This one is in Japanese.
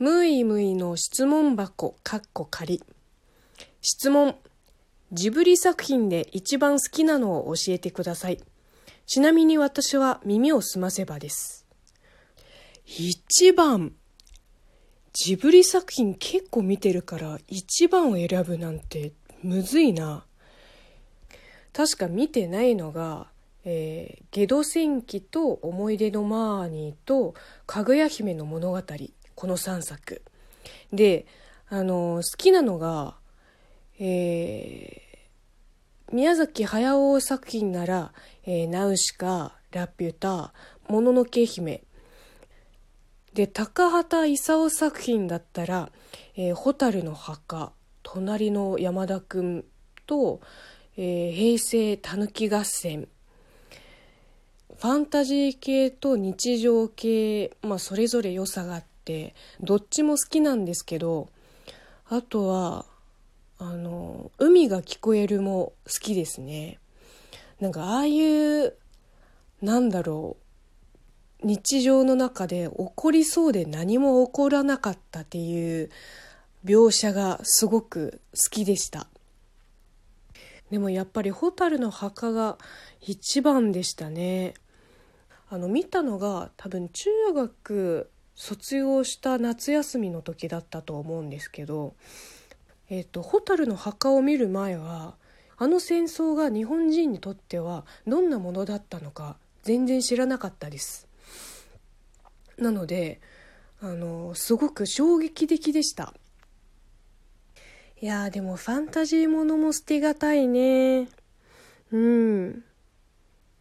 むいむいの質問箱、かっこ仮。質問。ジブリ作品で一番好きなのを教えてください。ちなみに私は耳をすませばです。一番。ジブリ作品結構見てるから一番を選ぶなんてむずいな。確か見てないのが、えー、ゲド戦記と思い出のマーニーとかぐや姫の物語。この3作。で、あの、好きなのが、えー、宮崎駿作品なら、えー、ナウシカ、ラピュタ、もののけ姫。で、高畑勲作品だったら、えー、蛍の墓、隣の山田くんと、えー、平成たぬき合戦。ファンタジー系と日常系、まあ、それぞれ良さがあって、どっちも好きなんですけど、あとは、あの、海が聞こえるも好きですね。なんかああいうなんだろう日常の中で起こりそうで何も起こらなかったっていう描写がすごく好きでしたでもやっぱり蛍の墓が一番でしたねあの見たのが多分中学卒業した夏休みの時だったと思うんですけどえっ、と蛍の墓を見る前はあの戦争が日本人にとってはどんなものだったのか全然知らなかったです。なのであのすごく衝撃的でした。いやでもファンタジーものも捨てがたいね。うん。